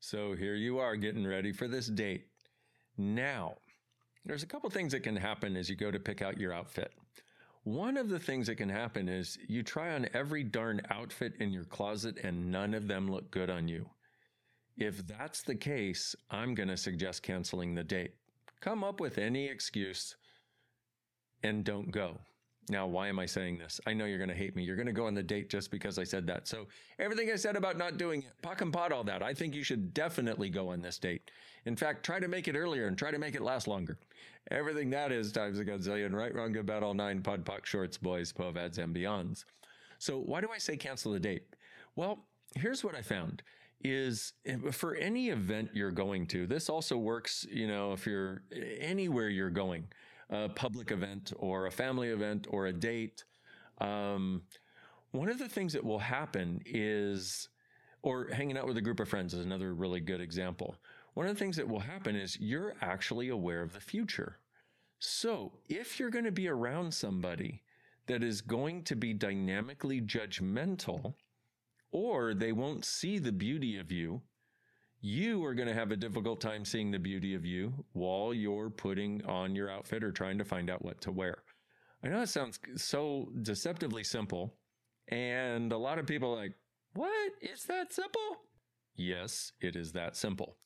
So here you are getting ready for this date. Now, there's a couple things that can happen as you go to pick out your outfit. One of the things that can happen is you try on every darn outfit in your closet and none of them look good on you. If that's the case, I'm going to suggest canceling the date. Come up with any excuse and don't go. Now, why am I saying this? I know you're going to hate me. You're going to go on the date just because I said that. So, everything I said about not doing it, POC and POD all that, I think you should definitely go on this date. In fact, try to make it earlier and try to make it last longer. Everything that is times a gazillion, right, wrong, good, bad, all nine, POD, POC, shorts, boys, POVADs, and beyonds. So, why do I say cancel the date? Well, here's what I found is eh, for any event you're going to, this also works, you know, if you're eh, anywhere you're going a public event or a family event or a date, um, one of the things that will happen is, or hanging out with a group of friends is another really good example. One of the things that will happen is you're actually aware of the future. So if you're going to be around somebody that is going to be dynamically judgmental, or they won't see the beauty of you, you are going to have a difficult time seeing the beauty of you while you're putting on your outfit or trying to find out what to wear. I know it sounds so deceptively simple. And a lot of people like, what? It's that simple? Yes, it is that simple.